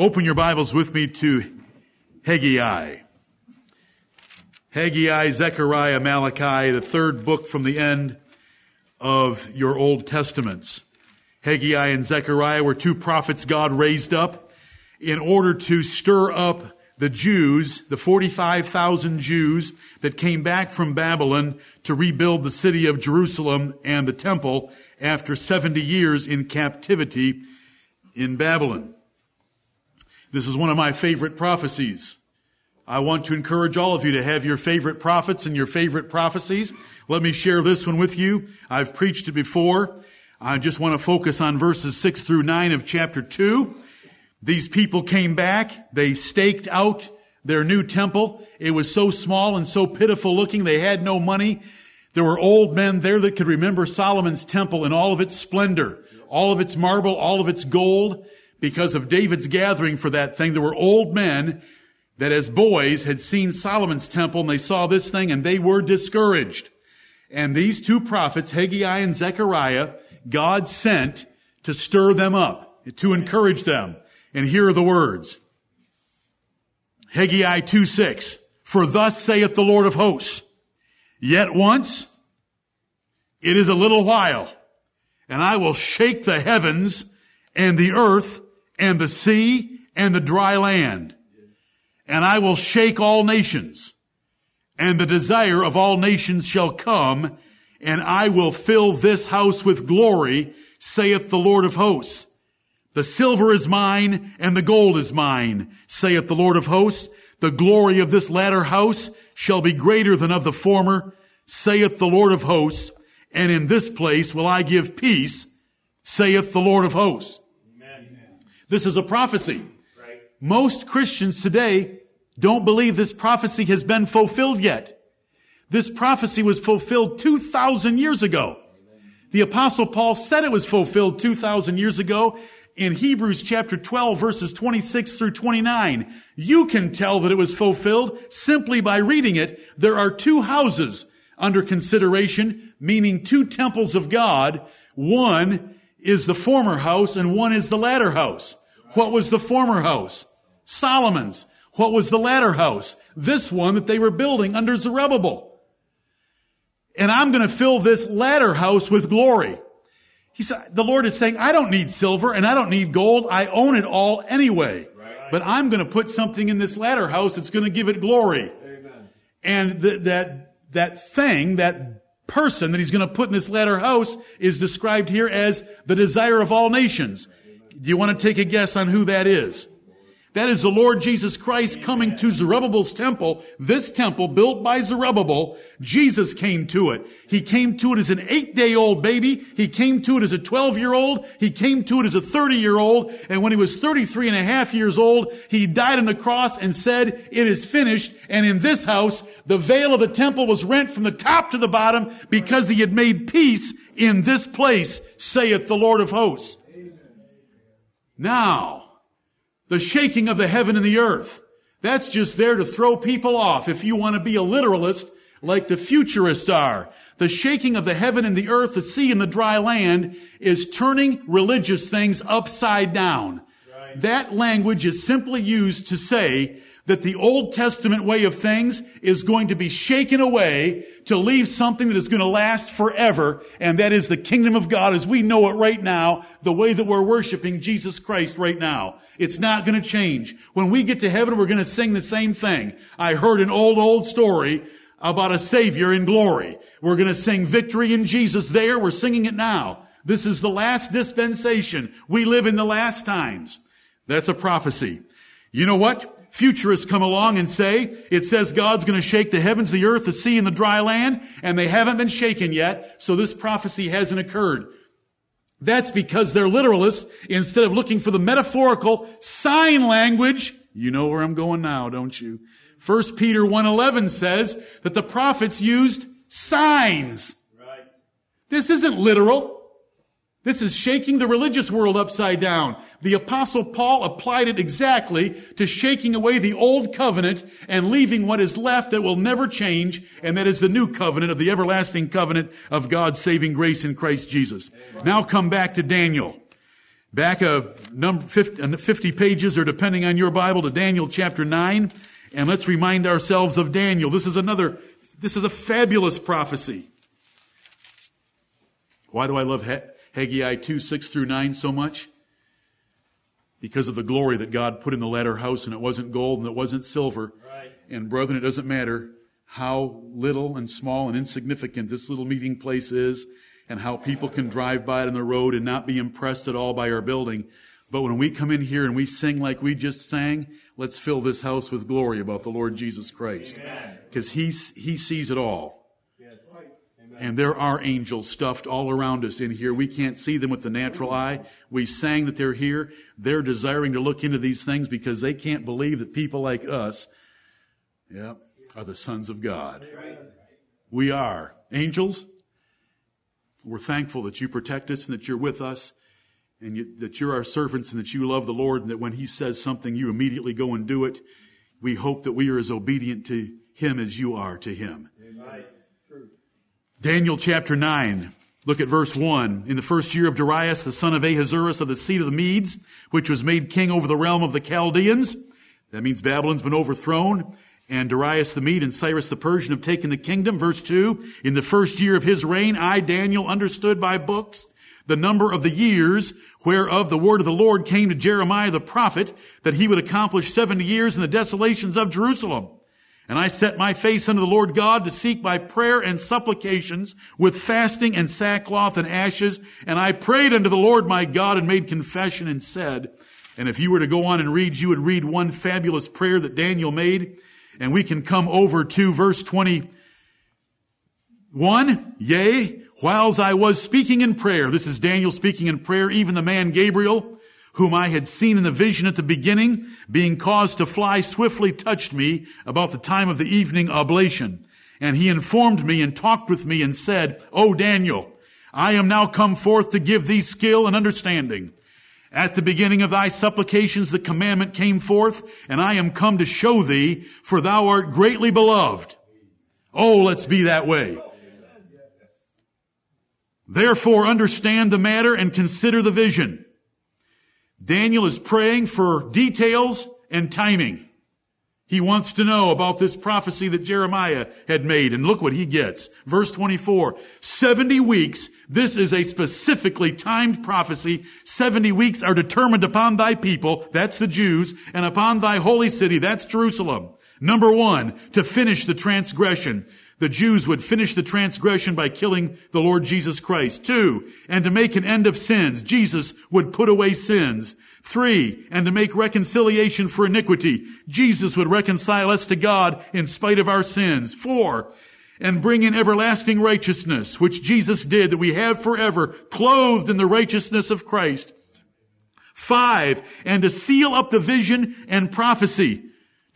Open your Bibles with me to Haggai. Haggai, Zechariah, Malachi, the third book from the end of your Old Testaments. Haggai and Zechariah were two prophets God raised up in order to stir up the Jews, the 45,000 Jews that came back from Babylon to rebuild the city of Jerusalem and the temple after 70 years in captivity in Babylon. This is one of my favorite prophecies. I want to encourage all of you to have your favorite prophets and your favorite prophecies. Let me share this one with you. I've preached it before. I just want to focus on verses 6 through 9 of chapter 2. These people came back. They staked out their new temple. It was so small and so pitiful looking. They had no money. There were old men there that could remember Solomon's temple in all of its splendor, all of its marble, all of its gold because of David's gathering for that thing. There were old men that as boys had seen Solomon's temple and they saw this thing and they were discouraged. And these two prophets, Haggai and Zechariah, God sent to stir them up, to encourage them. And here are the words. Haggai 2 6. For thus saith the Lord of hosts, yet once, it is a little while, and I will shake the heavens and the earth and the sea and the dry land. And I will shake all nations and the desire of all nations shall come and I will fill this house with glory, saith the Lord of hosts. The silver is mine and the gold is mine, saith the Lord of hosts. The glory of this latter house shall be greater than of the former, saith the Lord of hosts. And in this place will I give peace, saith the Lord of hosts. This is a prophecy. Right. Most Christians today don't believe this prophecy has been fulfilled yet. This prophecy was fulfilled 2,000 years ago. The apostle Paul said it was fulfilled 2,000 years ago in Hebrews chapter 12 verses 26 through 29. You can tell that it was fulfilled simply by reading it. There are two houses under consideration, meaning two temples of God. One is the former house and one is the latter house. What was the former house? Solomon's. What was the latter house? This one that they were building under Zerubbabel. And I'm going to fill this latter house with glory. He said, the Lord is saying, I don't need silver and I don't need gold. I own it all anyway. Right. But I'm going to put something in this latter house that's going to give it glory. Amen. And th- that, that thing, that person that he's going to put in this latter house is described here as the desire of all nations. Do you want to take a guess on who that is? That is the Lord Jesus Christ coming to Zerubbabel's temple. This temple built by Zerubbabel, Jesus came to it. He came to it as an eight day old baby. He came to it as a 12 year old. He came to it as a 30 year old. And when he was 33 and a half years old, he died on the cross and said, it is finished. And in this house, the veil of the temple was rent from the top to the bottom because he had made peace in this place, saith the Lord of hosts. Now, the shaking of the heaven and the earth. That's just there to throw people off if you want to be a literalist like the futurists are. The shaking of the heaven and the earth, the sea and the dry land is turning religious things upside down. Right. That language is simply used to say that the Old Testament way of things is going to be shaken away to leave something that is going to last forever, and that is the kingdom of God as we know it right now, the way that we're worshiping Jesus Christ right now. It's not going to change. When we get to heaven, we're going to sing the same thing. I heard an old, old story about a savior in glory. We're going to sing victory in Jesus there. We're singing it now. This is the last dispensation. We live in the last times. That's a prophecy. You know what? futurists come along and say, it says God's going to shake the heavens, the earth, the sea, and the dry land, and they haven't been shaken yet, so this prophecy hasn't occurred. That's because they're literalists. Instead of looking for the metaphorical sign language, you know where I'm going now, don't you? 1 Peter 1.11 says that the prophets used signs. Right. This isn't literal. This is shaking the religious world upside down. The apostle Paul applied it exactly to shaking away the old covenant and leaving what is left that will never change, and that is the new covenant of the everlasting covenant of God's saving grace in Christ Jesus. Amen. Now come back to Daniel. Back of number 50, 50 pages or depending on your Bible to Daniel chapter 9. And let's remind ourselves of Daniel. This is another, this is a fabulous prophecy. Why do I love Haggai 2, 6 through 9 so much? Because of the glory that God put in the latter house and it wasn't gold and it wasn't silver. Right. And brethren, it doesn't matter how little and small and insignificant this little meeting place is and how people can drive by it on the road and not be impressed at all by our building. But when we come in here and we sing like we just sang, let's fill this house with glory about the Lord Jesus Christ. Because he, he sees it all. And there are angels stuffed all around us in here. We can't see them with the natural eye. We sang that they're here. They're desiring to look into these things because they can't believe that people like us, yeah, are the sons of God. We are. Angels, we're thankful that you protect us and that you're with us and you, that you're our servants and that you love the Lord and that when He says something, you immediately go and do it. We hope that we are as obedient to Him as you are to Him. Daniel chapter 9. Look at verse 1. In the first year of Darius, the son of Ahasuerus of the seed of the Medes, which was made king over the realm of the Chaldeans. That means Babylon's been overthrown and Darius the Mede and Cyrus the Persian have taken the kingdom. Verse 2, in the first year of his reign, I, Daniel, understood by books the number of the years whereof the word of the Lord came to Jeremiah the prophet that he would accomplish 70 years in the desolations of Jerusalem. And I set my face unto the Lord God to seek by prayer and supplications with fasting and sackcloth and ashes. And I prayed unto the Lord my God and made confession and said, and if you were to go on and read, you would read one fabulous prayer that Daniel made and we can come over to verse 21. Yea, whiles I was speaking in prayer. This is Daniel speaking in prayer. Even the man Gabriel, whom I had seen in the vision at the beginning, being caused to fly swiftly touched me about the time of the evening oblation. And he informed me and talked with me and said, O Daniel, I am now come forth to give thee skill and understanding. At the beginning of thy supplications the commandment came forth, and I am come to show thee, for thou art greatly beloved. Oh, let's be that way. Therefore understand the matter and consider the vision. Daniel is praying for details and timing. He wants to know about this prophecy that Jeremiah had made, and look what he gets. Verse 24, 70 weeks this is a specifically timed prophecy. 70 weeks are determined upon thy people, that's the Jews, and upon thy holy city, that's Jerusalem. Number one, to finish the transgression. The Jews would finish the transgression by killing the Lord Jesus Christ. Two, and to make an end of sins. Jesus would put away sins. Three, and to make reconciliation for iniquity. Jesus would reconcile us to God in spite of our sins. Four, and bring in everlasting righteousness, which Jesus did, that we have forever, clothed in the righteousness of Christ. Five, and to seal up the vision and prophecy,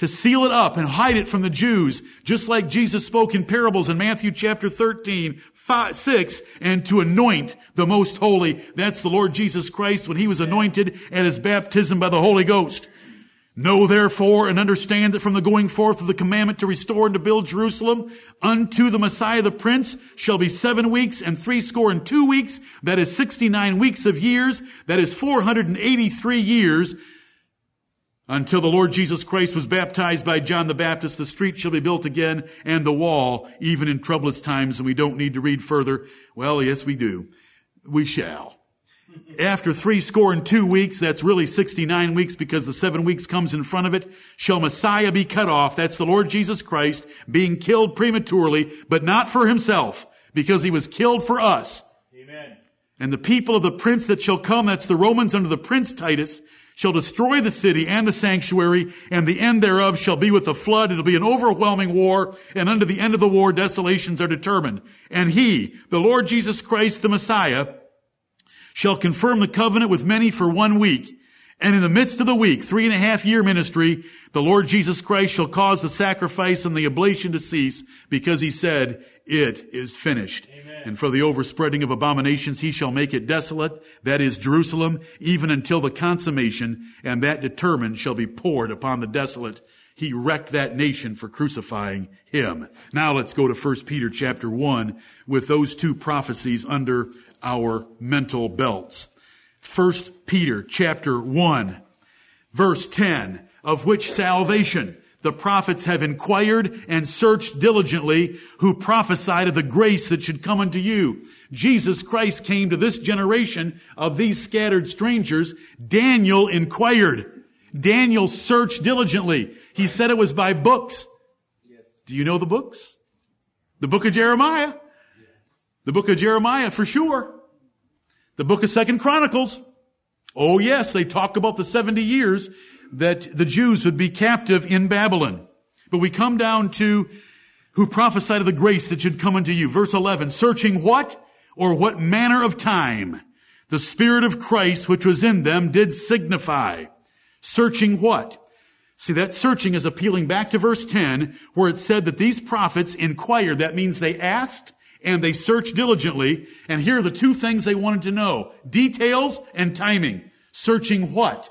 to seal it up and hide it from the Jews, just like Jesus spoke in parables in Matthew chapter 13, five, 6, and to anoint the most holy. That's the Lord Jesus Christ when he was anointed at his baptism by the Holy Ghost. Know therefore and understand that from the going forth of the commandment to restore and to build Jerusalem unto the Messiah the Prince shall be seven weeks and three score and two weeks. That is 69 weeks of years. That is 483 years until the Lord Jesus Christ was baptized by John the Baptist. The street shall be built again and the wall even in troublous times. And we don't need to read further. Well, yes, we do. We shall. After three score and two weeks, that's really 69 weeks because the seven weeks comes in front of it, shall Messiah be cut off. That's the Lord Jesus Christ being killed prematurely, but not for himself, because he was killed for us. Amen. And the people of the prince that shall come, that's the Romans under the prince Titus, shall destroy the city and the sanctuary, and the end thereof shall be with a flood. It'll be an overwhelming war, and unto the end of the war, desolations are determined. And he, the Lord Jesus Christ, the Messiah, shall confirm the covenant with many for one week. And in the midst of the week, three and a half year ministry, the Lord Jesus Christ shall cause the sacrifice and the oblation to cease because he said, it is finished. And for the overspreading of abominations, he shall make it desolate. That is Jerusalem, even until the consummation, and that determined shall be poured upon the desolate. He wrecked that nation for crucifying him. Now let's go to 1 Peter chapter 1 with those two prophecies under our mental belts. First Peter chapter 1, verse 10, of which salvation the prophets have inquired and searched diligently who prophesied of the grace that should come unto you. Jesus Christ came to this generation of these scattered strangers. Daniel inquired. Daniel searched diligently. He said it was by books. Do you know the books? The book of Jeremiah. The book of Jeremiah for sure. The book of Second Chronicles. Oh yes, they talk about the 70 years that the Jews would be captive in Babylon. But we come down to who prophesied of the grace that should come unto you. Verse 11, searching what or what manner of time the Spirit of Christ which was in them did signify. Searching what? See, that searching is appealing back to verse 10 where it said that these prophets inquired. That means they asked and they searched diligently. And here are the two things they wanted to know. Details and timing. Searching what?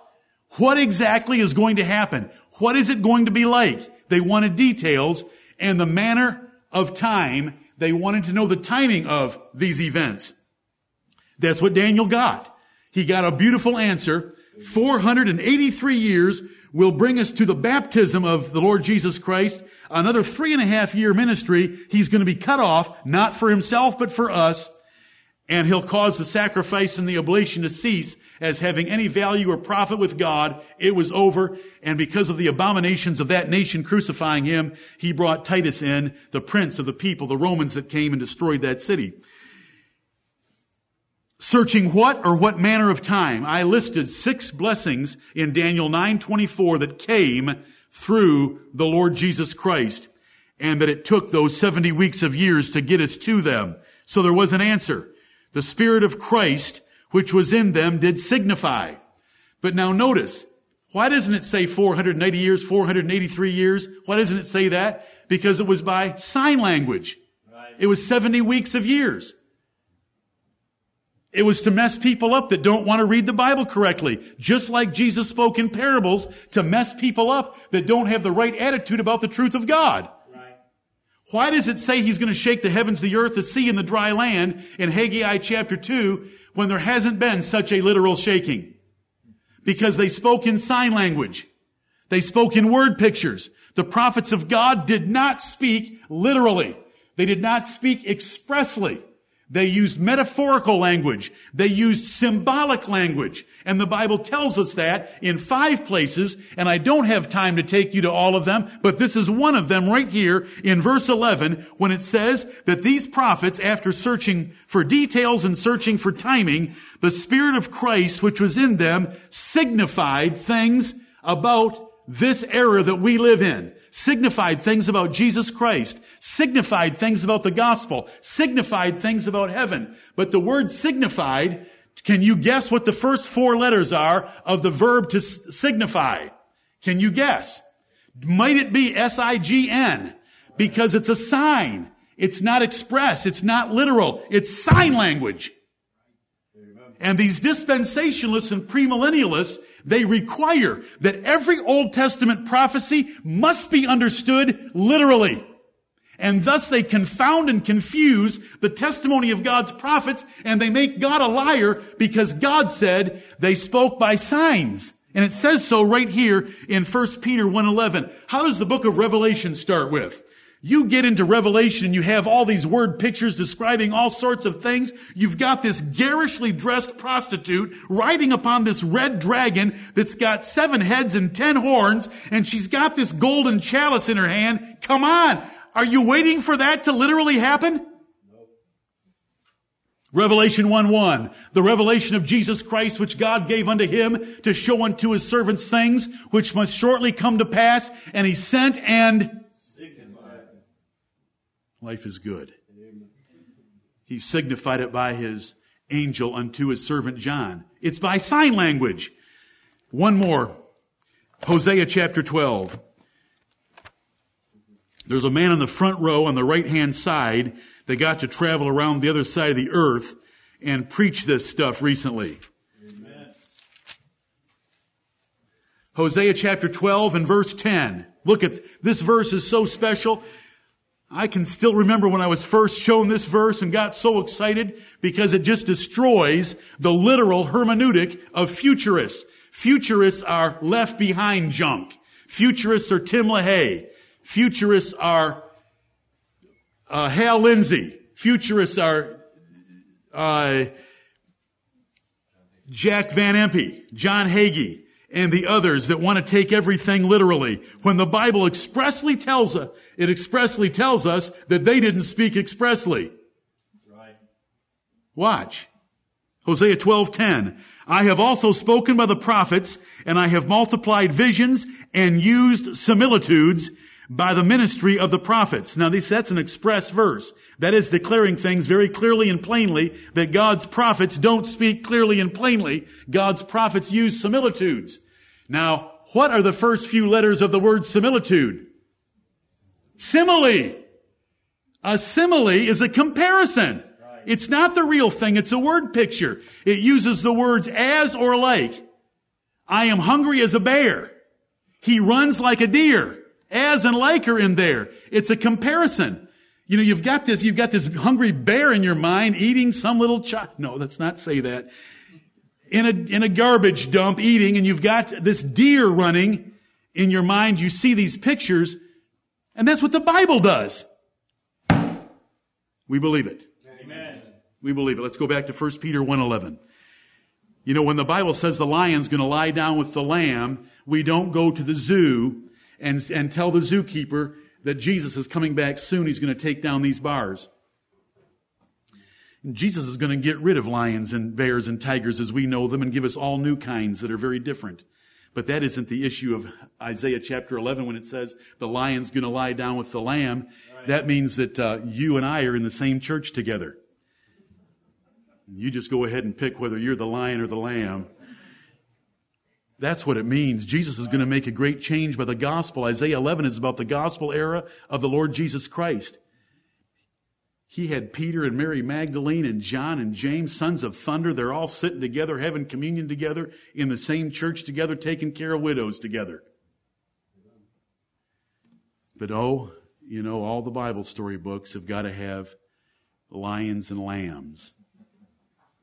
What exactly is going to happen? What is it going to be like? They wanted details and the manner of time. They wanted to know the timing of these events. That's what Daniel got. He got a beautiful answer. 483 years will bring us to the baptism of the Lord Jesus Christ. Another three and a half year ministry. He's going to be cut off, not for himself, but for us. And he'll cause the sacrifice and the oblation to cease as having any value or profit with God. It was over. And because of the abominations of that nation crucifying him, he brought Titus in, the prince of the people, the Romans that came and destroyed that city. Searching what or what manner of time? I listed six blessings in Daniel 9:24 that came through the Lord Jesus Christ and that it took those 70 weeks of years to get us to them. So there was an answer. The Spirit of Christ which was in them did signify. But now notice, why doesn't it say 480 years, 483 years? Why doesn't it say that? Because it was by sign language. Right. It was 70 weeks of years. It was to mess people up that don't want to read the Bible correctly. Just like Jesus spoke in parables to mess people up that don't have the right attitude about the truth of God. Right. Why does it say he's going to shake the heavens, the earth, the sea, and the dry land in Haggai chapter 2 when there hasn't been such a literal shaking? Because they spoke in sign language. They spoke in word pictures. The prophets of God did not speak literally. They did not speak expressly. They used metaphorical language. They used symbolic language. And the Bible tells us that in five places, and I don't have time to take you to all of them, but this is one of them right here in verse 11 when it says that these prophets, after searching for details and searching for timing, the Spirit of Christ which was in them signified things about this era that we live in signified things about Jesus Christ, signified things about the gospel, signified things about heaven. But the word signified, can you guess what the first four letters are of the verb to signify? Can you guess? Might it be S-I-G-N? Because it's a sign. It's not express. It's not literal. It's sign language. And these dispensationalists and premillennialists they require that every Old Testament prophecy must be understood literally. And thus they confound and confuse the testimony of God's prophets and they make God a liar because God said they spoke by signs. And it says so right here in 1 Peter 1.11. How does the book of Revelation start with? You get into Revelation and you have all these word pictures describing all sorts of things. You've got this garishly dressed prostitute riding upon this red dragon that's got seven heads and ten horns, and she's got this golden chalice in her hand. Come on! Are you waiting for that to literally happen? Revelation 1-1, the revelation of Jesus Christ which God gave unto him to show unto his servants things which must shortly come to pass, and he sent and Life is good. He signified it by his angel unto his servant John. It's by sign language. One more. Hosea chapter 12. There's a man in the front row on the right hand side that got to travel around the other side of the earth and preach this stuff recently. Amen. Hosea chapter 12 and verse 10. Look at this verse is so special. I can still remember when I was first shown this verse and got so excited because it just destroys the literal hermeneutic of futurists. Futurists are left behind junk. Futurists are Tim LaHaye. Futurists are uh, Hal Lindsey. Futurists are uh, Jack Van Impe, John Hagee, and the others that want to take everything literally. When the Bible expressly tells us, it expressly tells us that they didn't speak expressly. Right. Watch. Hosea 12:10. I have also spoken by the prophets, and I have multiplied visions and used similitudes by the ministry of the prophets. Now this, that's an express verse. That is declaring things very clearly and plainly that God's prophets don't speak clearly and plainly. God's prophets use similitudes. Now, what are the first few letters of the word similitude? Simile. A simile is a comparison. It's not the real thing. It's a word picture. It uses the words as or like. I am hungry as a bear. He runs like a deer. As and like are in there. It's a comparison. You know, you've got this, you've got this hungry bear in your mind eating some little child. No, let's not say that. In a, in a garbage dump eating and you've got this deer running in your mind. You see these pictures and that's what the Bible does. We believe it. Amen. We believe it. Let's go back to 1 Peter 1.11. You know, when the Bible says the lion's going to lie down with the lamb, we don't go to the zoo and, and tell the zookeeper that Jesus is coming back soon. He's going to take down these bars. And Jesus is going to get rid of lions and bears and tigers as we know them and give us all new kinds that are very different. But that isn't the issue of Isaiah chapter 11 when it says the lion's going to lie down with the lamb. Right. That means that uh, you and I are in the same church together. You just go ahead and pick whether you're the lion or the lamb. That's what it means. Jesus is going to make a great change by the gospel. Isaiah 11 is about the gospel era of the Lord Jesus Christ. He had Peter and Mary Magdalene and John and James, sons of thunder. They're all sitting together, having communion together, in the same church together, taking care of widows together. But oh, you know, all the Bible story books have got to have lions and lambs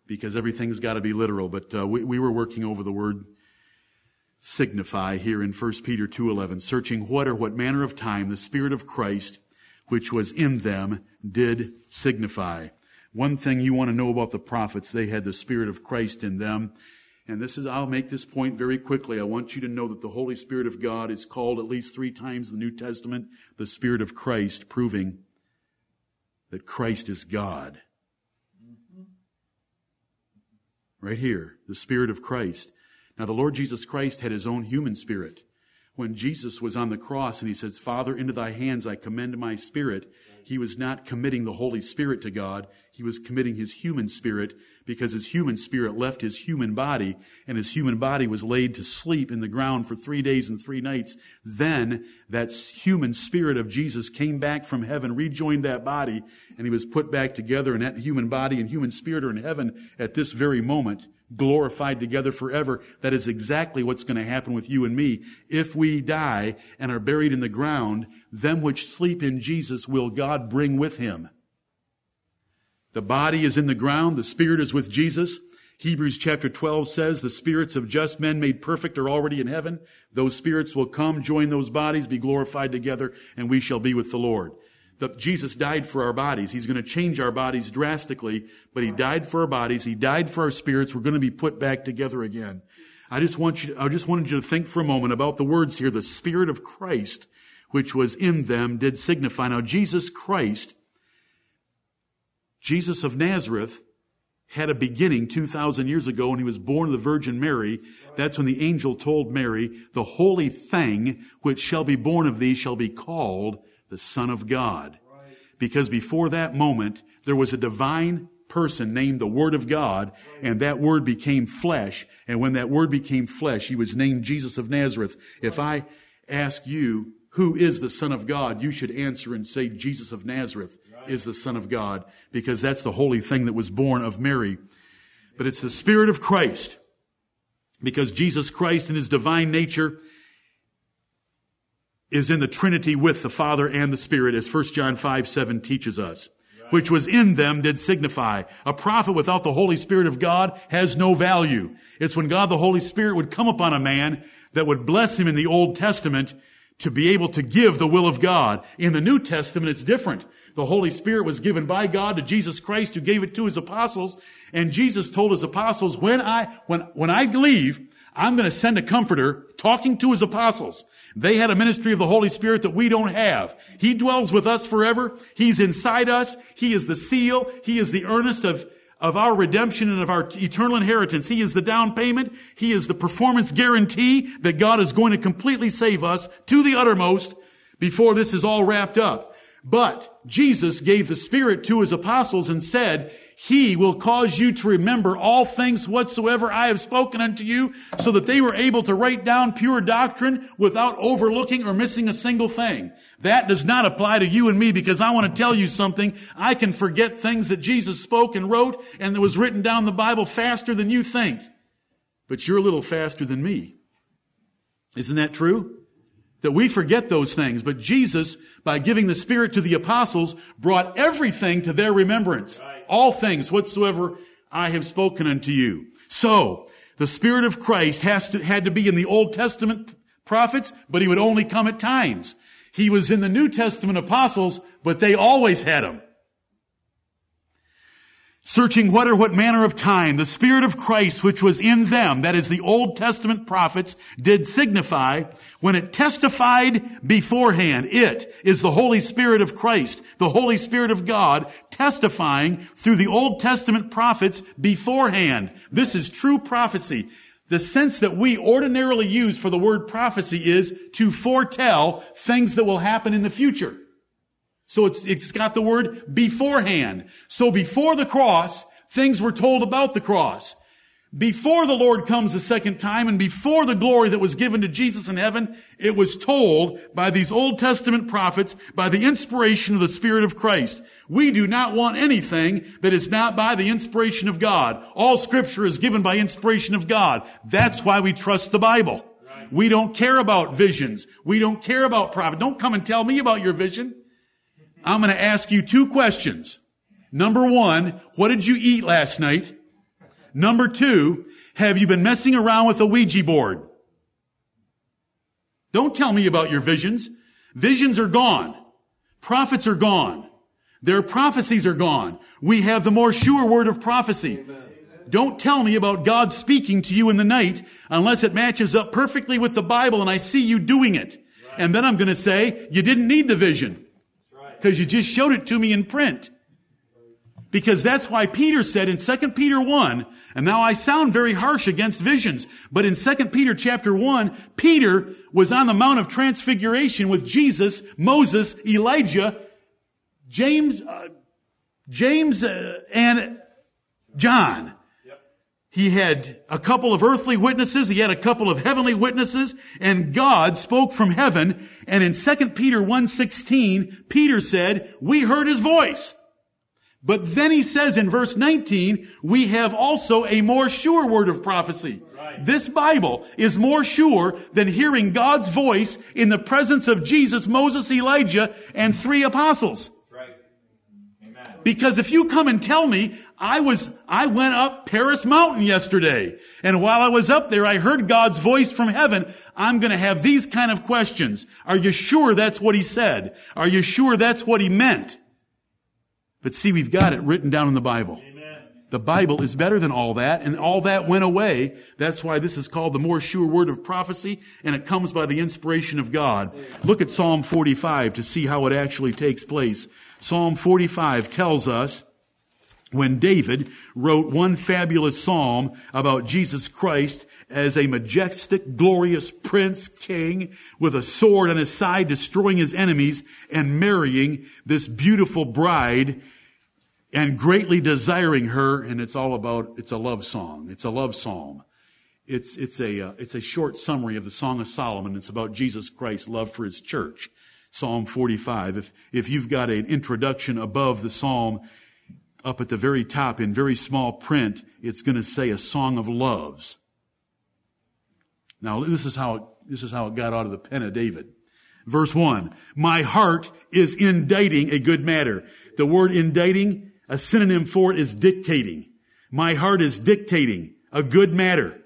because everything's got to be literal. But uh, we, we were working over the word signify here in 1 Peter 2:11 searching what or what manner of time the spirit of Christ which was in them did signify. One thing you want to know about the prophets they had the spirit of Christ in them. And this is I'll make this point very quickly. I want you to know that the Holy Spirit of God is called at least 3 times in the New Testament the spirit of Christ proving that Christ is God. Mm-hmm. Right here the spirit of Christ now, the Lord Jesus Christ had his own human spirit. When Jesus was on the cross and he says, Father, into thy hands I commend my spirit, he was not committing the Holy Spirit to God. He was committing his human spirit because his human spirit left his human body and his human body was laid to sleep in the ground for three days and three nights. Then that human spirit of Jesus came back from heaven, rejoined that body, and he was put back together and that human body and human spirit are in heaven at this very moment glorified together forever. That is exactly what's going to happen with you and me. If we die and are buried in the ground, them which sleep in Jesus will God bring with him. The body is in the ground, the spirit is with Jesus. Hebrews chapter 12 says the spirits of just men made perfect are already in heaven. Those spirits will come, join those bodies, be glorified together, and we shall be with the Lord that Jesus died for our bodies. He's going to change our bodies drastically, but He died for our bodies. He died for our spirits. We're going to be put back together again. I just want you, I just wanted you to think for a moment about the words here. The Spirit of Christ, which was in them, did signify. Now, Jesus Christ, Jesus of Nazareth, had a beginning 2,000 years ago when he was born of the Virgin Mary. That's when the angel told Mary, the holy thing which shall be born of thee shall be called the Son of God. Because before that moment, there was a divine person named the Word of God, and that Word became flesh. And when that Word became flesh, He was named Jesus of Nazareth. If I ask you, who is the Son of God, you should answer and say Jesus of Nazareth is the Son of God, because that's the holy thing that was born of Mary. But it's the Spirit of Christ, because Jesus Christ in His divine nature is in the Trinity with the Father and the Spirit, as 1 John 5, 7 teaches us. Which was in them did signify. A prophet without the Holy Spirit of God has no value. It's when God the Holy Spirit would come upon a man that would bless him in the Old Testament to be able to give the will of God. In the New Testament, it's different. The Holy Spirit was given by God to Jesus Christ who gave it to his apostles. And Jesus told his apostles, when I, when, when I leave, I'm going to send a comforter talking to his apostles. They had a ministry of the Holy Spirit that we don't have. He dwells with us forever. He's inside us. He is the seal. He is the earnest of of our redemption and of our eternal inheritance. He is the down payment. He is the performance guarantee that God is going to completely save us to the uttermost before this is all wrapped up. But Jesus gave the Spirit to His apostles and said, he will cause you to remember all things whatsoever I have spoken unto you so that they were able to write down pure doctrine without overlooking or missing a single thing. That does not apply to you and me because I want to tell you something. I can forget things that Jesus spoke and wrote and that was written down in the Bible faster than you think. But you're a little faster than me. Isn't that true? That we forget those things, but Jesus, by giving the Spirit to the apostles, brought everything to their remembrance. All things whatsoever I have spoken unto you. So, the Spirit of Christ has to, had to be in the Old Testament prophets, but he would only come at times. He was in the New Testament apostles, but they always had him searching what or what manner of time the Spirit of Christ which was in them, that is the Old Testament prophets, did signify when it testified beforehand. It is the Holy Spirit of Christ, the Holy Spirit of God, testifying through the Old Testament prophets beforehand. This is true prophecy. The sense that we ordinarily use for the word prophecy is to foretell things that will happen in the future. So it's, it's got the word beforehand. So before the cross, things were told about the cross. Before the Lord comes the second time and before the glory that was given to Jesus in heaven, it was told by these Old Testament prophets by the inspiration of the Spirit of Christ. We do not want anything that is not by the inspiration of God. All scripture is given by inspiration of God. That's why we trust the Bible. We don't care about visions. We don't care about prophet. Don't come and tell me about your vision. I'm going to ask you two questions. Number one, what did you eat last night? Number two, have you been messing around with a Ouija board? Don't tell me about your visions. Visions are gone. Prophets are gone. Their prophecies are gone. We have the more sure word of prophecy. Amen. Don't tell me about God speaking to you in the night unless it matches up perfectly with the Bible and I see you doing it. Right. And then I'm going to say, you didn't need the vision because you just showed it to me in print. Because that's why Peter said in 2 Peter 1, and now I sound very harsh against visions, but in 2 Peter chapter 1, Peter was on the Mount of Transfiguration with Jesus, Moses, Elijah, James, uh, James, uh, and John. He had a couple of earthly witnesses, he had a couple of heavenly witnesses, and God spoke from heaven. And in 2 Peter 1.16, Peter said, we heard his voice. But then he says in verse 19, we have also a more sure word of prophecy. Right. This Bible is more sure than hearing God's voice in the presence of Jesus, Moses, Elijah, and three apostles. Because if you come and tell me, I was, I went up Paris Mountain yesterday, and while I was up there, I heard God's voice from heaven, I'm gonna have these kind of questions. Are you sure that's what he said? Are you sure that's what he meant? But see, we've got it written down in the Bible. Amen. The Bible is better than all that, and all that went away. That's why this is called the more sure word of prophecy, and it comes by the inspiration of God. Look at Psalm 45 to see how it actually takes place. Psalm 45 tells us when David wrote one fabulous psalm about Jesus Christ as a majestic, glorious prince, king, with a sword on his side, destroying his enemies and marrying this beautiful bride and greatly desiring her. And it's all about, it's a love song. It's a love psalm. It's, it's a, uh, it's a short summary of the Song of Solomon. It's about Jesus Christ's love for his church. Psalm 45. If, if you've got an introduction above the psalm, up at the very top in very small print, it's going to say a song of loves. Now, this is how it, this is how it got out of the pen of David. Verse 1. My heart is inditing a good matter. The word inditing, a synonym for it is dictating. My heart is dictating a good matter.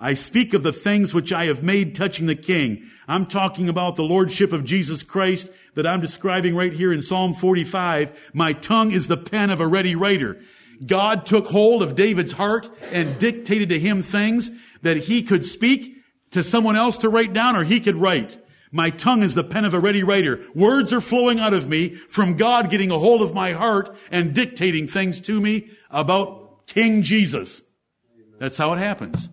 I speak of the things which I have made touching the king. I'm talking about the lordship of Jesus Christ that I'm describing right here in Psalm 45. My tongue is the pen of a ready writer. God took hold of David's heart and dictated to him things that he could speak to someone else to write down or he could write. My tongue is the pen of a ready writer. Words are flowing out of me from God getting a hold of my heart and dictating things to me about King Jesus. That's how it happens.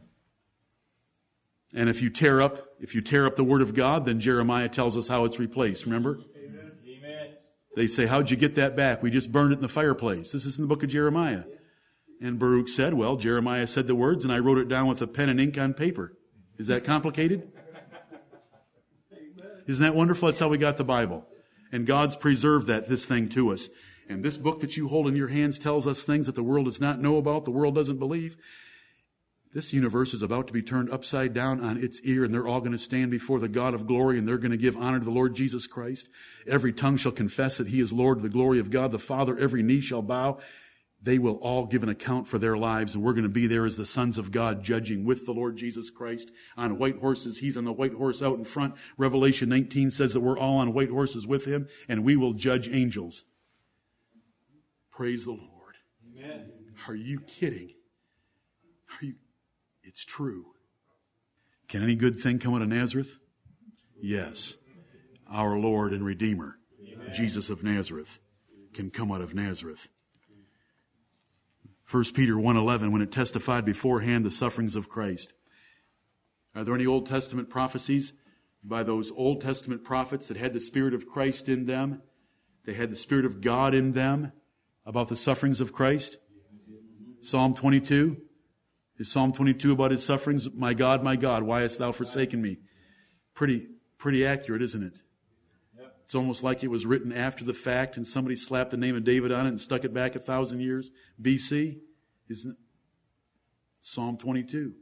And if you tear up, if you tear up the word of God, then Jeremiah tells us how it's replaced. Remember? Amen. They say, how'd you get that back? We just burned it in the fireplace. This is in the book of Jeremiah. And Baruch said, well, Jeremiah said the words and I wrote it down with a pen and ink on paper. Is that complicated? Isn't that wonderful? That's how we got the Bible. And God's preserved that, this thing to us. And this book that you hold in your hands tells us things that the world does not know about, the world doesn't believe. This universe is about to be turned upside down on its ear, and they're all going to stand before the God of glory, and they're going to give honor to the Lord Jesus Christ. Every tongue shall confess that He is Lord, the glory of God the Father. Every knee shall bow, they will all give an account for their lives, and we're going to be there as the sons of God judging with the Lord Jesus Christ on white horses. He's on the white horse out in front. Revelation 19 says that we're all on white horses with him, and we will judge angels. Praise the Lord. Amen. Are you kidding? Are you? It's true. Can any good thing come out of Nazareth? Yes. Our Lord and Redeemer, Amen. Jesus of Nazareth, can come out of Nazareth. 1 Peter 1.11 when it testified beforehand the sufferings of Christ. Are there any Old Testament prophecies by those Old Testament prophets that had the Spirit of Christ in them? They had the Spirit of God in them about the sufferings of Christ? Psalm 22. Is Psalm 22 about his sufferings? My God, my God, why hast thou forsaken me? Pretty, pretty accurate, isn't it? It's almost like it was written after the fact and somebody slapped the name of David on it and stuck it back a thousand years BC. Isn't it? Psalm 22.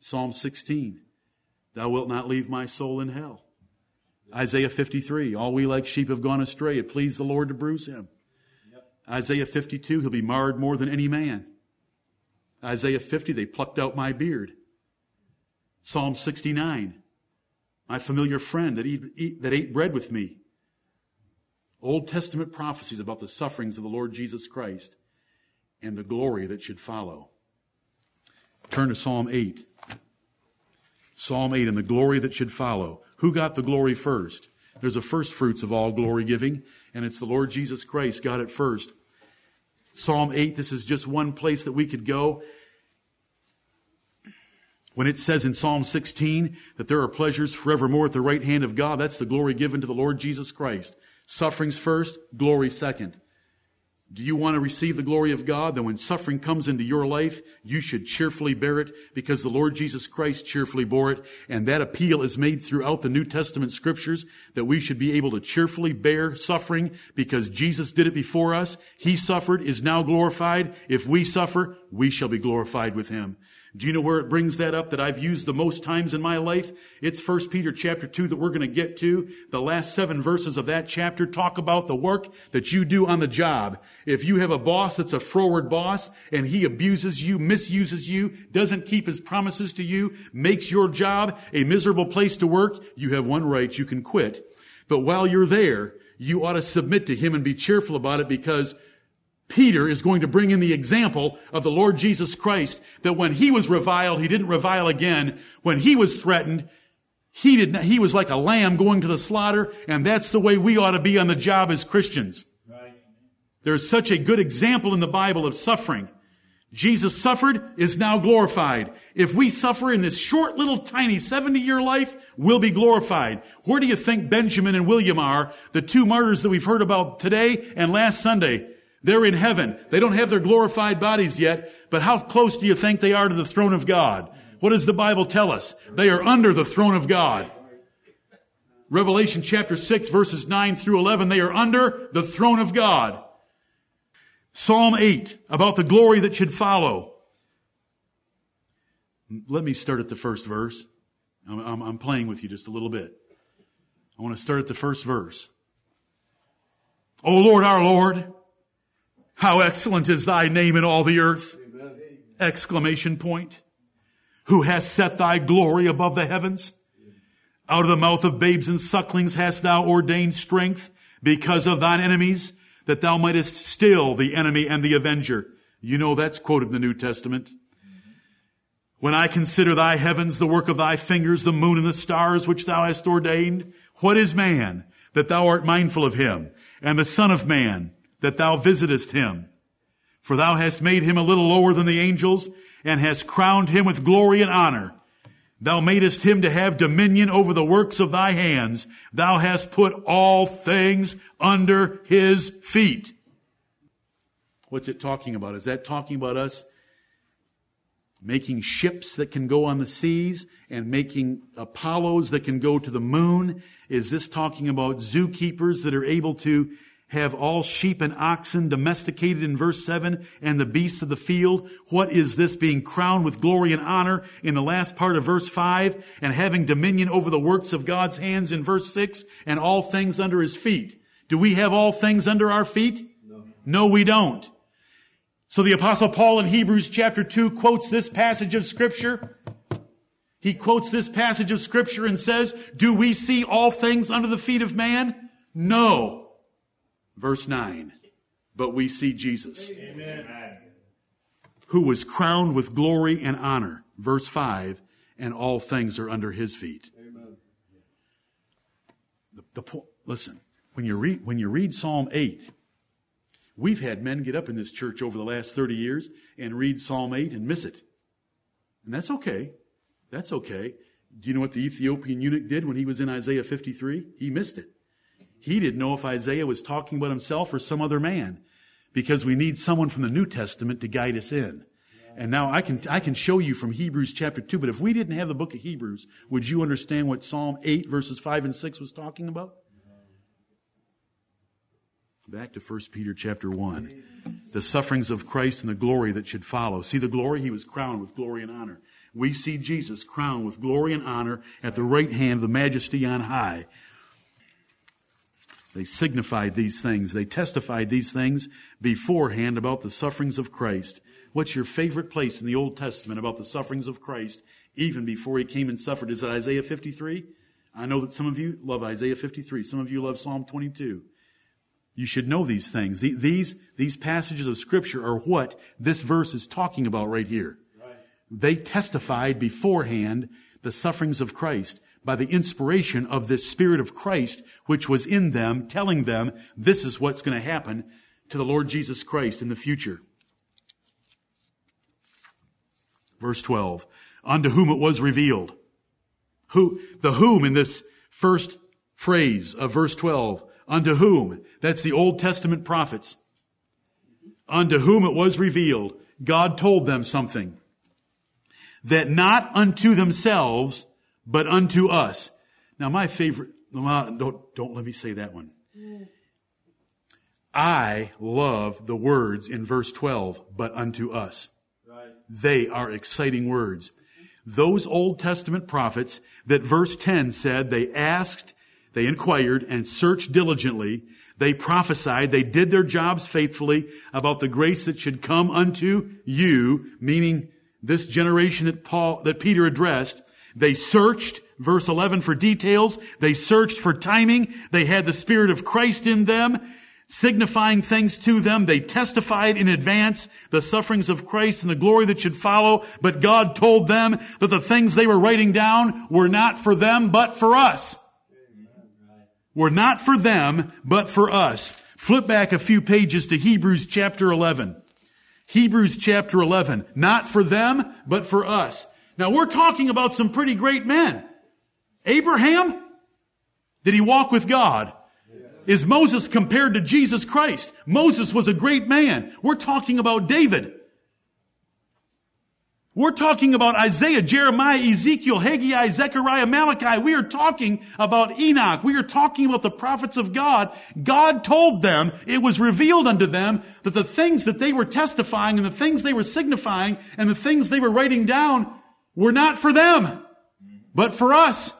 Psalm 16. Thou wilt not leave my soul in hell. Isaiah 53. All we like sheep have gone astray. It pleased the Lord to bruise him. Yep. Isaiah 52. He'll be marred more than any man. Isaiah 50. They plucked out my beard. Psalm 69. My familiar friend that, eat, eat, that ate bread with me. Old Testament prophecies about the sufferings of the Lord Jesus Christ and the glory that should follow. Turn to Psalm 8. Psalm 8 and the glory that should follow. Who got the glory first? There's a first fruits of all glory giving, and it's the Lord Jesus Christ got it first. Psalm 8, this is just one place that we could go. When it says in Psalm 16 that there are pleasures forevermore at the right hand of God, that's the glory given to the Lord Jesus Christ. Sufferings first, glory second. Do you want to receive the glory of God? Then when suffering comes into your life, you should cheerfully bear it because the Lord Jesus Christ cheerfully bore it. And that appeal is made throughout the New Testament scriptures that we should be able to cheerfully bear suffering because Jesus did it before us. He suffered, is now glorified. If we suffer, we shall be glorified with him. Do you know where it brings that up that I've used the most times in my life? It's 1 Peter chapter 2 that we're going to get to. The last seven verses of that chapter talk about the work that you do on the job. If you have a boss that's a froward boss and he abuses you, misuses you, doesn't keep his promises to you, makes your job a miserable place to work, you have one right, you can quit. But while you're there, you ought to submit to him and be cheerful about it because Peter is going to bring in the example of the Lord Jesus Christ that when he was reviled, he didn't revile again. When he was threatened, he did not, he was like a lamb going to the slaughter, and that's the way we ought to be on the job as Christians. There's such a good example in the Bible of suffering. Jesus suffered, is now glorified. If we suffer in this short little tiny 70 year life, we'll be glorified. Where do you think Benjamin and William are, the two martyrs that we've heard about today and last Sunday? They're in heaven. They don't have their glorified bodies yet, but how close do you think they are to the throne of God? What does the Bible tell us? They are under the throne of God. Revelation chapter 6 verses 9 through 11, they are under the throne of God. Psalm 8, about the glory that should follow. Let me start at the first verse. I'm, I'm, I'm playing with you just a little bit. I want to start at the first verse. O Lord, our Lord, how excellent is thy name in all the earth. Amen. Exclamation point. Who has set thy glory above the heavens? Out of the mouth of babes and sucklings hast thou ordained strength because of thine enemies, that thou mightest still the enemy and the avenger. You know that's quoted in the New Testament. When I consider thy heavens, the work of thy fingers, the moon and the stars which thou hast ordained, what is man that thou art mindful of him, and the son of man that thou visitest him? For thou hast made him a little lower than the angels, and hast crowned him with glory and honor. Thou madest him to have dominion over the works of thy hands. Thou hast put all things under his feet. What's it talking about? Is that talking about us making ships that can go on the seas and making Apollos that can go to the moon? Is this talking about zookeepers that are able to have all sheep and oxen domesticated in verse 7 and the beasts of the field? What is this being crowned with glory and honor in the last part of verse 5 and having dominion over the works of God's hands in verse 6 and all things under his feet? Do we have all things under our feet? No, no we don't. So the apostle Paul in Hebrews chapter 2 quotes this passage of scripture. He quotes this passage of scripture and says, do we see all things under the feet of man? No. Verse 9. But we see Jesus. Amen. Who was crowned with glory and honor. Verse 5. And all things are under his feet. Amen. The, the, listen, when you read, when you read Psalm 8, We've had men get up in this church over the last 30 years and read Psalm 8 and miss it. And that's okay. That's okay. Do you know what the Ethiopian eunuch did when he was in Isaiah 53? He missed it. He didn't know if Isaiah was talking about himself or some other man because we need someone from the New Testament to guide us in. And now I can, I can show you from Hebrews chapter 2, but if we didn't have the book of Hebrews, would you understand what Psalm 8 verses 5 and 6 was talking about? Back to 1 Peter chapter 1. The sufferings of Christ and the glory that should follow. See the glory? He was crowned with glory and honor. We see Jesus crowned with glory and honor at the right hand of the majesty on high. They signified these things. They testified these things beforehand about the sufferings of Christ. What's your favorite place in the Old Testament about the sufferings of Christ, even before he came and suffered? Is it Isaiah 53? I know that some of you love Isaiah 53. Some of you love Psalm 22. You should know these things. These, these passages of scripture are what this verse is talking about right here. Right. They testified beforehand the sufferings of Christ by the inspiration of this Spirit of Christ, which was in them, telling them this is what's going to happen to the Lord Jesus Christ in the future. Verse 12. Unto whom it was revealed. Who, the whom in this first phrase of verse 12 Unto whom? That's the Old Testament prophets. Unto whom it was revealed. God told them something. That not unto themselves, but unto us. Now my favorite, don't, don't let me say that one. I love the words in verse 12, but unto us. Right. They are exciting words. Those Old Testament prophets that verse 10 said they asked they inquired and searched diligently. They prophesied. They did their jobs faithfully about the grace that should come unto you, meaning this generation that Paul, that Peter addressed. They searched, verse 11, for details. They searched for timing. They had the Spirit of Christ in them, signifying things to them. They testified in advance the sufferings of Christ and the glory that should follow. But God told them that the things they were writing down were not for them, but for us were not for them, but for us. Flip back a few pages to Hebrews chapter 11. Hebrews chapter 11. Not for them, but for us. Now we're talking about some pretty great men. Abraham, did he walk with God? Is Moses compared to Jesus Christ? Moses was a great man. We're talking about David. We're talking about Isaiah, Jeremiah, Ezekiel, Haggai, Zechariah, Malachi. We are talking about Enoch. We are talking about the prophets of God. God told them, it was revealed unto them that the things that they were testifying and the things they were signifying and the things they were writing down were not for them, but for us.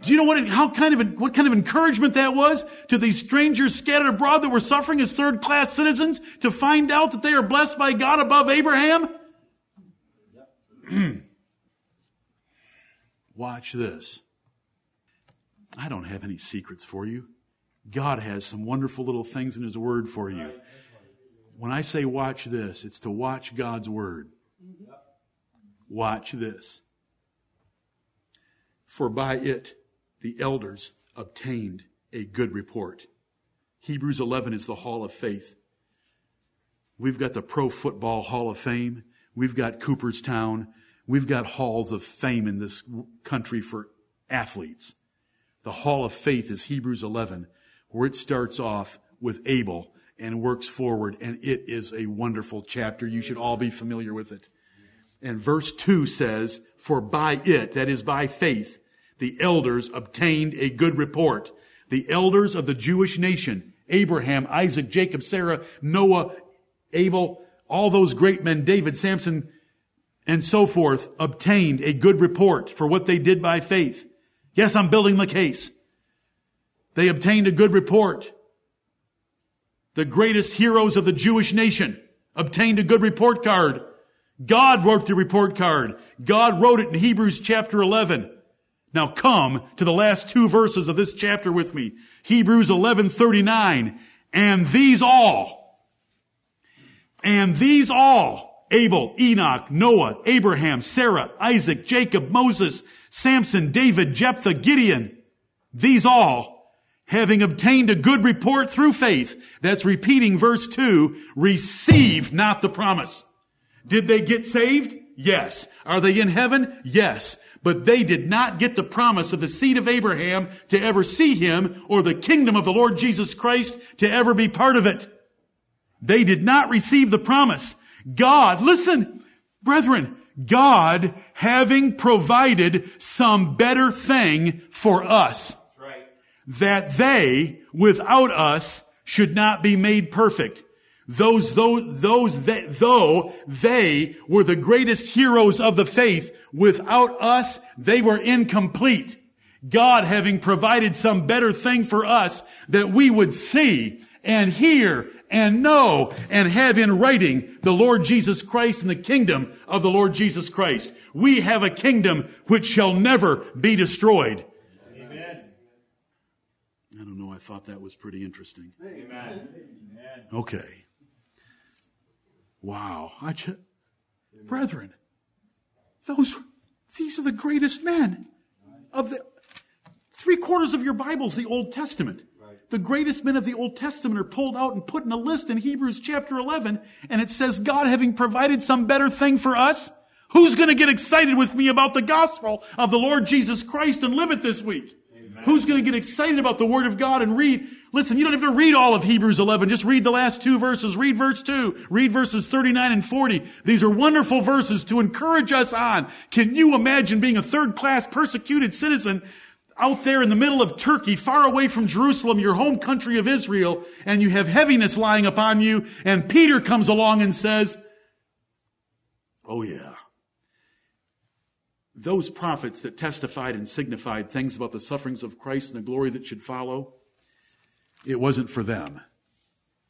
Do you know what, how kind of, what kind of encouragement that was to these strangers scattered abroad that were suffering as third class citizens to find out that they are blessed by God above Abraham? Watch this. I don't have any secrets for you. God has some wonderful little things in His Word for you. When I say watch this, it's to watch God's Word. Watch this. For by it the elders obtained a good report. Hebrews 11 is the hall of faith. We've got the Pro Football Hall of Fame. We've got Cooperstown. We've got halls of fame in this country for athletes. The hall of faith is Hebrews 11, where it starts off with Abel and works forward, and it is a wonderful chapter. You should all be familiar with it. And verse 2 says, For by it, that is by faith, the elders obtained a good report. The elders of the Jewish nation, Abraham, Isaac, Jacob, Sarah, Noah, Abel, all those great men, David, Samson, and so forth, obtained a good report for what they did by faith. Yes, I'm building the case. They obtained a good report. The greatest heroes of the Jewish nation obtained a good report card. God wrote the report card. God wrote it in Hebrews chapter 11. Now come to the last two verses of this chapter with me. Hebrews 11:39. And these all, and these all, Abel, Enoch, Noah, Abraham, Sarah, Isaac, Jacob, Moses, Samson, David, Jephthah, Gideon, these all, having obtained a good report through faith, that's repeating verse 2, receive not the promise. Did they get saved? Yes. Are they in heaven? Yes but they did not get the promise of the seed of Abraham to ever see him or the kingdom of the Lord Jesus Christ to ever be part of it. They did not receive the promise. God, listen, brethren, God having provided some better thing for us. Right. That they, without us, should not be made perfect. Those, those, those, that, though they were the greatest heroes of the faith, without us, they were incomplete. God having provided some better thing for us that we would see and hear and know and have in writing the Lord Jesus Christ and the kingdom of the Lord Jesus Christ. We have a kingdom which shall never be destroyed. Amen. I don't know. I thought that was pretty interesting. Amen. Okay. Wow. I just, brethren, those, these are the greatest men of the, three quarters of your Bible's the Old Testament. The greatest men of the Old Testament are pulled out and put in a list in Hebrews chapter 11, and it says, God having provided some better thing for us, who's gonna get excited with me about the gospel of the Lord Jesus Christ and live it this week? Who's gonna get excited about the Word of God and read Listen, you don't have to read all of Hebrews 11. Just read the last two verses. Read verse 2. Read verses 39 and 40. These are wonderful verses to encourage us on. Can you imagine being a third class persecuted citizen out there in the middle of Turkey, far away from Jerusalem, your home country of Israel, and you have heaviness lying upon you, and Peter comes along and says, Oh yeah. Those prophets that testified and signified things about the sufferings of Christ and the glory that should follow, it wasn't for them.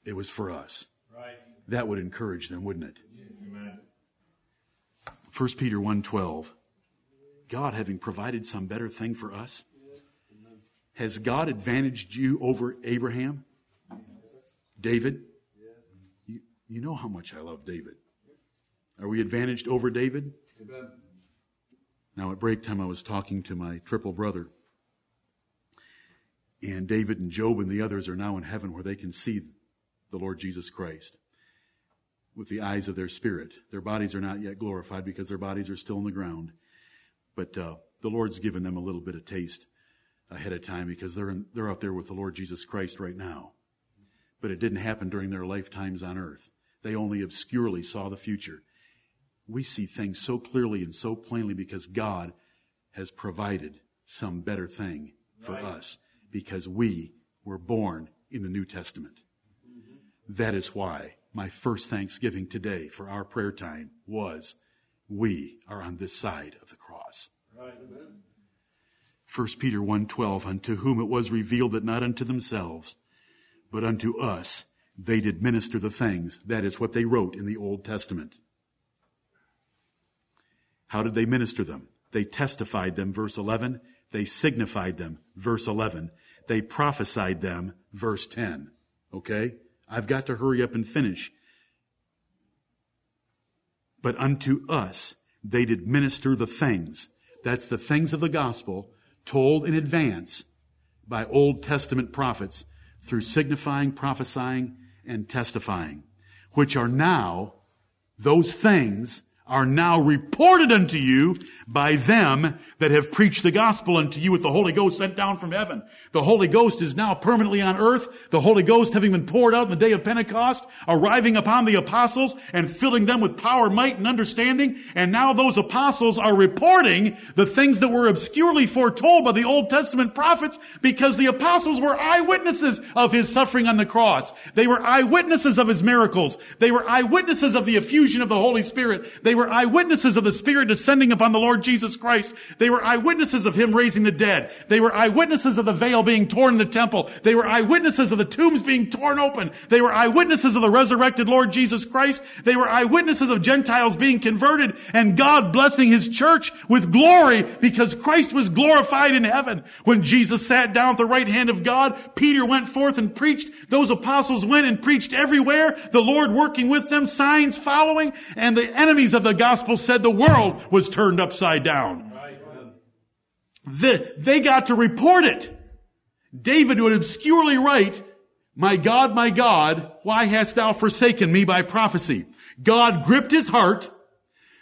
It was for us. Right. That would encourage them, wouldn't it? Amen. 1 Peter 1.12. God having provided some better thing for us? Has God advantaged you over Abraham? David? You, you know how much I love David. Are we advantaged over David? Amen. Now, at break time, I was talking to my triple brother and David and Job and the others are now in heaven where they can see the Lord Jesus Christ with the eyes of their spirit. Their bodies are not yet glorified because their bodies are still in the ground. But uh, the Lord's given them a little bit of taste ahead of time because they're, in, they're up there with the Lord Jesus Christ right now. But it didn't happen during their lifetimes on earth. They only obscurely saw the future. We see things so clearly and so plainly because God has provided some better thing for right. us because we were born in the New Testament. Mm-hmm. That is why my first thanksgiving today for our prayer time was we are on this side of the cross. Right. 1 Peter 1:12 unto whom it was revealed that not unto themselves but unto us they did minister the things that is what they wrote in the Old Testament. How did they minister them? They testified them verse 11, they signified them verse 11, they prophesied them verse 10. Okay? I've got to hurry up and finish. But unto us they did minister the things. That's the things of the gospel told in advance by Old Testament prophets through signifying, prophesying, and testifying, which are now, those things are now reported unto you by them that have preached the gospel unto you with the Holy Ghost sent down from heaven. The Holy Ghost is now permanently on earth. The Holy Ghost having been poured out in the day of Pentecost, arriving upon the apostles and filling them with power, might, and understanding. And now those apostles are reporting the things that were obscurely foretold by the Old Testament prophets because the apostles were eyewitnesses of his suffering on the cross. They were eyewitnesses of his miracles. They were eyewitnesses of the effusion of the Holy Spirit. They were eyewitnesses of the Spirit descending upon the Lord Jesus Christ. They were eyewitnesses of Him raising the dead. They were eyewitnesses of the veil being torn in the temple. They were eyewitnesses of the tombs being torn open. They were eyewitnesses of the resurrected Lord Jesus Christ. They were eyewitnesses of Gentiles being converted and God blessing His church with glory because Christ was glorified in heaven. When Jesus sat down at the right hand of God, Peter went forth and preached. Those apostles went and preached everywhere. The Lord working with them, signs following, and the enemies of the the gospel said the world was turned upside down. The, they got to report it. David would obscurely write, my God, my God, why hast thou forsaken me by prophecy? God gripped his heart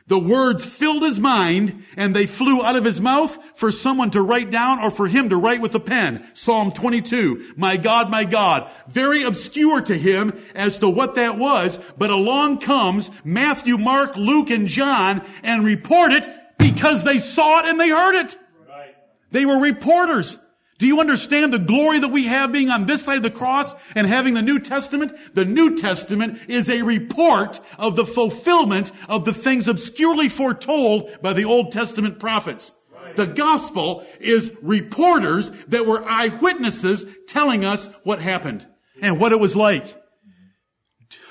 the words filled his mind and they flew out of his mouth for someone to write down or for him to write with a pen. Psalm 22. My God, my God. Very obscure to him as to what that was, but along comes Matthew, Mark, Luke, and John and report it because they saw it and they heard it. Right. They were reporters. Do you understand the glory that we have being on this side of the cross and having the New Testament? The New Testament is a report of the fulfillment of the things obscurely foretold by the Old Testament prophets. The gospel is reporters that were eyewitnesses telling us what happened and what it was like.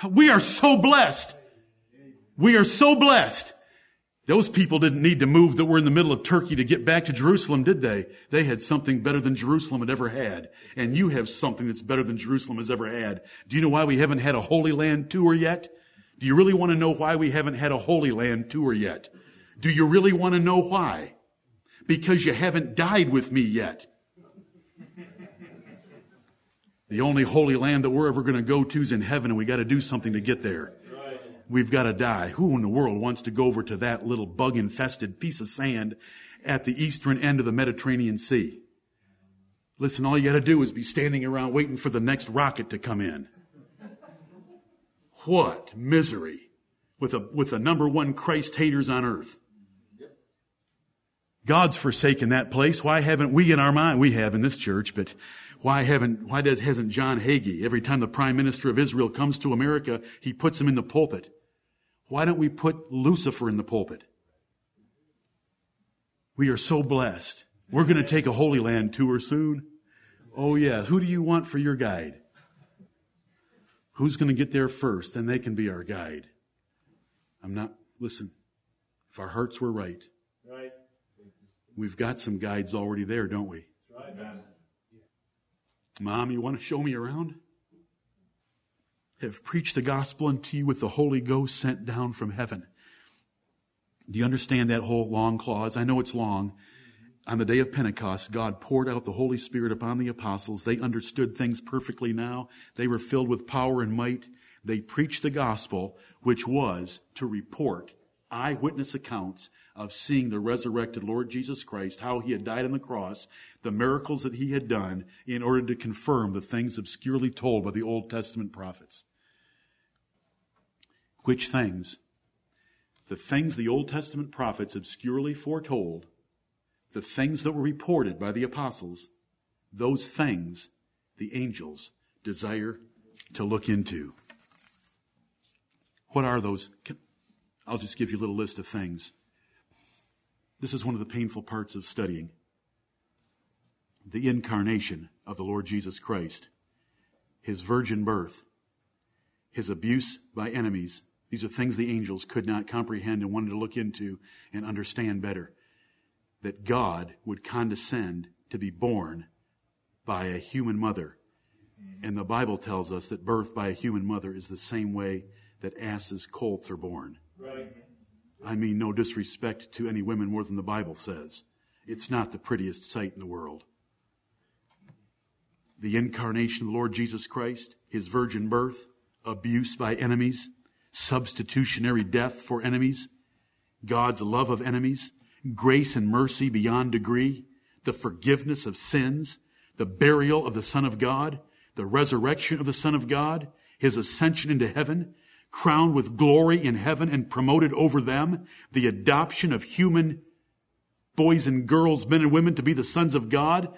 We are so blessed. We are so blessed those people didn't need to move that were in the middle of Turkey to get back to Jerusalem, did they? They had something better than Jerusalem had ever had. And you have something that's better than Jerusalem has ever had. Do you know why we haven't had a Holy Land tour yet? Do you really want to know why we haven't had a Holy Land tour yet? Do you really want to know why? Because you haven't died with me yet. The only Holy Land that we're ever going to go to is in heaven and we got to do something to get there we've got to die. Who in the world wants to go over to that little bug infested piece of sand at the eastern end of the Mediterranean Sea? Listen, all you got to do is be standing around waiting for the next rocket to come in. What misery with a, with the number one Christ haters on earth. God's forsaken that place. Why haven't we in our mind? We have in this church, but why haven't, why does, hasn't John Hagee, every time the prime minister of Israel comes to America, he puts him in the pulpit? Why don't we put Lucifer in the pulpit? We are so blessed. We're going to take a Holy Land tour soon. Oh yeah. Who do you want for your guide? Who's going to get there first? Then they can be our guide. I'm not, listen, if our hearts were right, right. we've got some guides already there, don't we? Right, Mom, you want to show me around? have preached the gospel unto you with the Holy Ghost sent down from heaven. Do you understand that whole long clause? I know it's long. On the day of Pentecost, God poured out the Holy Spirit upon the apostles. They understood things perfectly now. They were filled with power and might. They preached the gospel, which was to report eyewitness accounts of seeing the resurrected Lord Jesus Christ, how he had died on the cross, the miracles that he had done in order to confirm the things obscurely told by the Old Testament prophets. Which things? The things the Old Testament prophets obscurely foretold, the things that were reported by the apostles, those things the angels desire to look into. What are those? I'll just give you a little list of things. This is one of the painful parts of studying. the incarnation of the Lord Jesus Christ, his virgin birth, his abuse by enemies. These are things the angels could not comprehend and wanted to look into and understand better. That God would condescend to be born by a human mother. And the Bible tells us that birth by a human mother is the same way that asses' colts are born. Right. I mean, no disrespect to any women more than the Bible says. It's not the prettiest sight in the world. The incarnation of the Lord Jesus Christ, his virgin birth, abuse by enemies, substitutionary death for enemies, God's love of enemies, grace and mercy beyond degree, the forgiveness of sins, the burial of the Son of God, the resurrection of the Son of God, his ascension into heaven, crowned with glory in heaven and promoted over them, the adoption of human boys and girls, men and women to be the sons of God,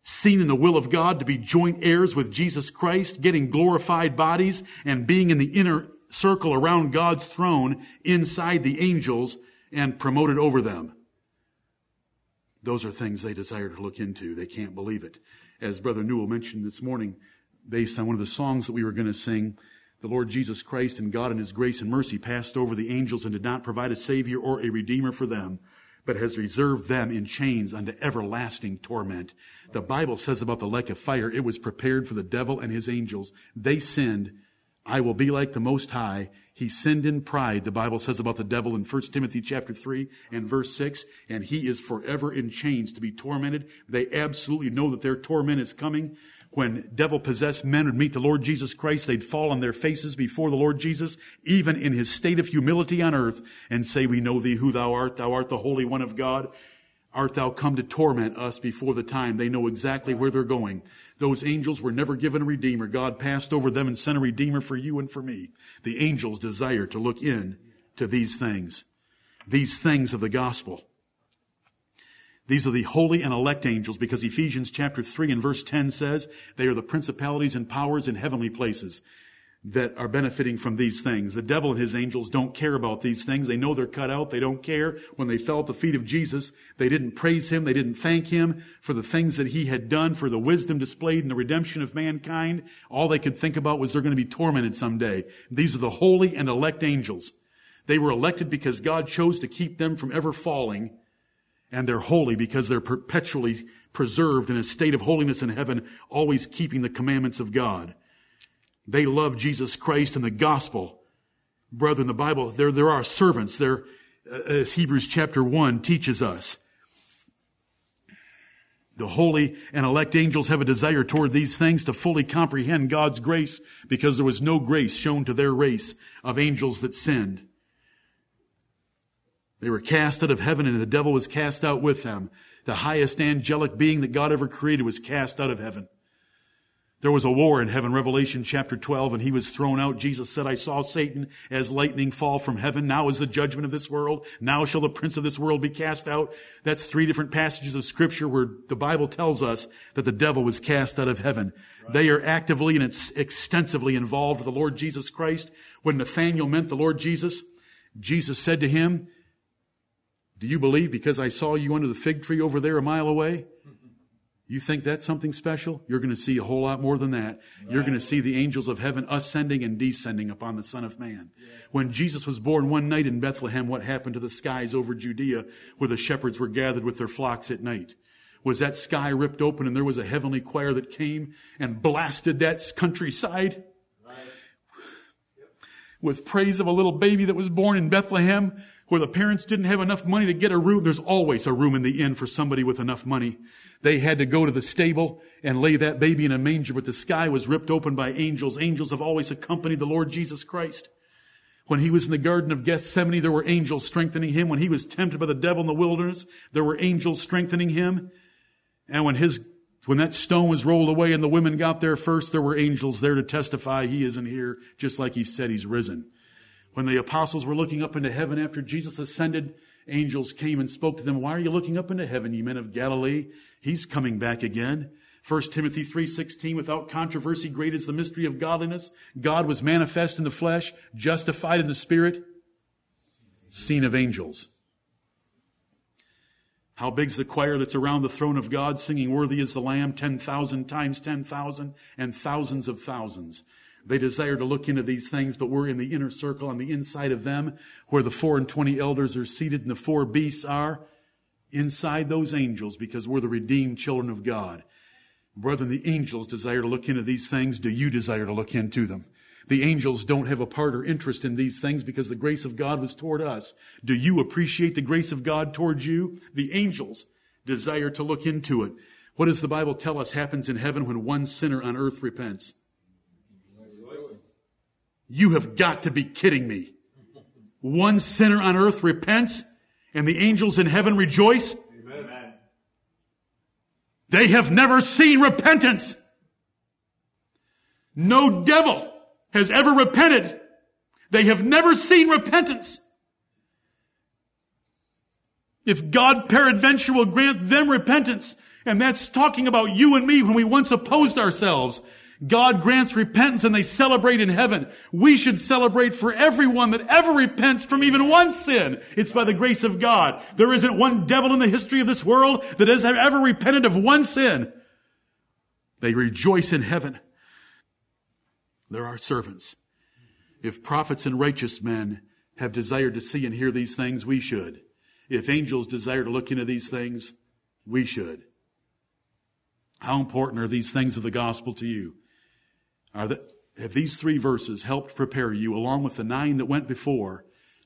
seen in the will of God to be joint heirs with Jesus Christ, getting glorified bodies and being in the inner circle around God's throne inside the angels and promoted over them. Those are things they desire to look into. They can't believe it. As Brother Newell mentioned this morning, based on one of the songs that we were going to sing, the Lord Jesus Christ and God in His grace and mercy passed over the angels and did not provide a Savior or a Redeemer for them, but has reserved them in chains unto everlasting torment. The Bible says about the lake of fire, it was prepared for the devil and his angels. They sinned. I will be like the Most High. He sinned in pride, the Bible says about the devil in 1 Timothy chapter 3 and verse 6, and he is forever in chains to be tormented. They absolutely know that their torment is coming. When devil possessed men would meet the Lord Jesus Christ, they'd fall on their faces before the Lord Jesus, even in his state of humility on earth, and say, We know thee who thou art. Thou art the Holy One of God. Art thou come to torment us before the time? They know exactly where they're going. Those angels were never given a redeemer. God passed over them and sent a redeemer for you and for me. The angels desire to look in to these things, these things of the gospel. These are the holy and elect angels because Ephesians chapter 3 and verse 10 says they are the principalities and powers in heavenly places that are benefiting from these things. The devil and his angels don't care about these things. They know they're cut out. They don't care. When they fell at the feet of Jesus, they didn't praise him. They didn't thank him for the things that he had done, for the wisdom displayed in the redemption of mankind. All they could think about was they're going to be tormented someday. These are the holy and elect angels. They were elected because God chose to keep them from ever falling. And they're holy because they're perpetually preserved in a state of holiness in heaven, always keeping the commandments of God. They love Jesus Christ and the gospel. Brethren, the Bible, there, there are servants. There, uh, as Hebrews chapter 1 teaches us. The holy and elect angels have a desire toward these things to fully comprehend God's grace because there was no grace shown to their race of angels that sinned. They were cast out of heaven and the devil was cast out with them. The highest angelic being that God ever created was cast out of heaven. There was a war in heaven, Revelation chapter 12, and he was thrown out. Jesus said, I saw Satan as lightning fall from heaven. Now is the judgment of this world. Now shall the prince of this world be cast out. That's three different passages of scripture where the Bible tells us that the devil was cast out of heaven. Right. They are actively and extensively involved with the Lord Jesus Christ. When Nathanael met the Lord Jesus, Jesus said to him, do you believe because I saw you under the fig tree over there a mile away? You think that's something special? You're going to see a whole lot more than that. Right. You're going to see the angels of heaven ascending and descending upon the Son of Man. Yeah. When Jesus was born one night in Bethlehem, what happened to the skies over Judea where the shepherds were gathered with their flocks at night? Was that sky ripped open and there was a heavenly choir that came and blasted that countryside? Right. Yep. With praise of a little baby that was born in Bethlehem where the parents didn't have enough money to get a room. There's always a room in the inn for somebody with enough money. They had to go to the stable and lay that baby in a manger, but the sky was ripped open by angels. Angels have always accompanied the Lord Jesus Christ. When he was in the Garden of Gethsemane, there were angels strengthening him. When he was tempted by the devil in the wilderness, there were angels strengthening him. And when his, when that stone was rolled away and the women got there first, there were angels there to testify he isn't here, just like he said he's risen. When the apostles were looking up into heaven after Jesus ascended, angels came and spoke to them. Why are you looking up into heaven, you men of Galilee? He's coming back again. 1 Timothy 3:16 without controversy great is the mystery of godliness God was manifest in the flesh justified in the spirit seen of angels How big's the choir that's around the throne of God singing worthy is the lamb 10,000 times 10,000 and thousands of thousands. They desire to look into these things, but we're in the inner circle on the inside of them where the four and twenty elders are seated and the four beasts are inside those angels because we're the redeemed children of God. Brethren, the angels desire to look into these things. Do you desire to look into them? The angels don't have a part or interest in these things because the grace of God was toward us. Do you appreciate the grace of God towards you? The angels desire to look into it. What does the Bible tell us happens in heaven when one sinner on earth repents? You have got to be kidding me. One sinner on earth repents and the angels in heaven rejoice. Amen. They have never seen repentance. No devil has ever repented. They have never seen repentance. If God peradventure will grant them repentance, and that's talking about you and me when we once opposed ourselves, God grants repentance and they celebrate in heaven. We should celebrate for everyone that ever repents from even one sin. It's by the grace of God. There isn't one devil in the history of this world that has ever repented of one sin. They rejoice in heaven. They're our servants. If prophets and righteous men have desired to see and hear these things, we should. If angels desire to look into these things, we should. How important are these things of the gospel to you? Are have these three verses helped prepare you, along with the nine that went before,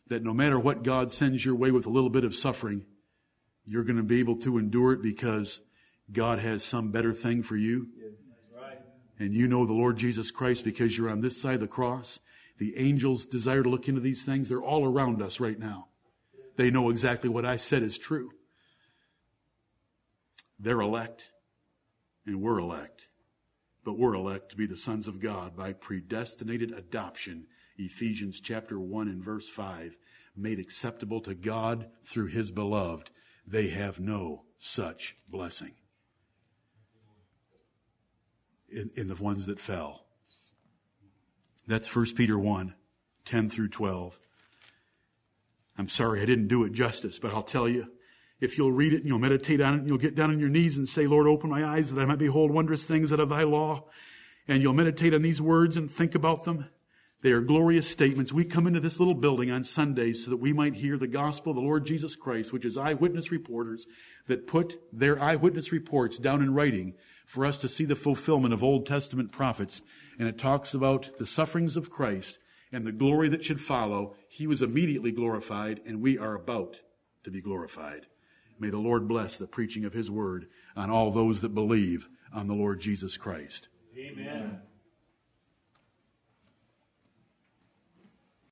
that no matter what God sends your way with a little bit of suffering, you're going to be able to endure it because God has some better thing for you? and you know the Lord Jesus Christ because you're on this side of the cross, the angels desire to look into these things. They're all around us right now. They know exactly what I said is true. They're elect, and we're elect. But we're elect to be the sons of God by predestinated adoption, Ephesians chapter 1 and verse 5, made acceptable to God through his beloved. They have no such blessing in, in the ones that fell. That's 1 Peter 1, 10 through 12. I'm sorry I didn't do it justice, but I'll tell you, if you'll read it and you'll meditate on it and you'll get down on your knees and say, Lord, open my eyes that I might behold wondrous things out of thy law, and you'll meditate on these words and think about them, they are glorious statements. We come into this little building on Sundays so that we might hear the gospel of the Lord Jesus Christ, which is eyewitness reporters that put their eyewitness reports down in writing for us to see the fulfillment of Old Testament prophets. And it talks about the sufferings of Christ and the glory that should follow. He was immediately glorified, and we are about to be glorified. May the Lord bless the preaching of His word on all those that believe on the Lord Jesus Christ. Amen.